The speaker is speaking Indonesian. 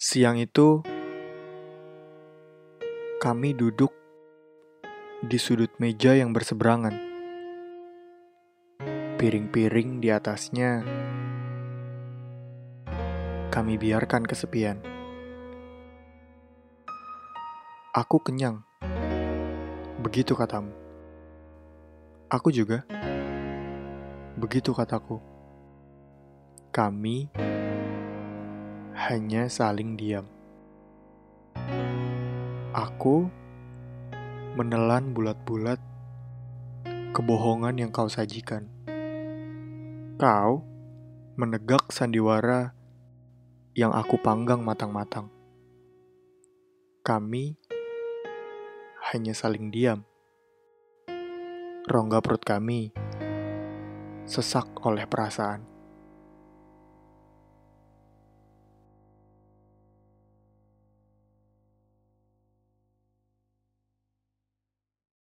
Siang itu, kami duduk di sudut meja yang berseberangan. Piring-piring di atasnya, kami biarkan kesepian. Aku kenyang. Begitu katamu. Aku juga. Begitu kataku. Kami hanya saling diam. Aku menelan bulat-bulat kebohongan yang kau sajikan. Kau menegak sandiwara yang aku panggang matang-matang. Kami hanya saling diam. Rongga perut kami sesak oleh perasaan.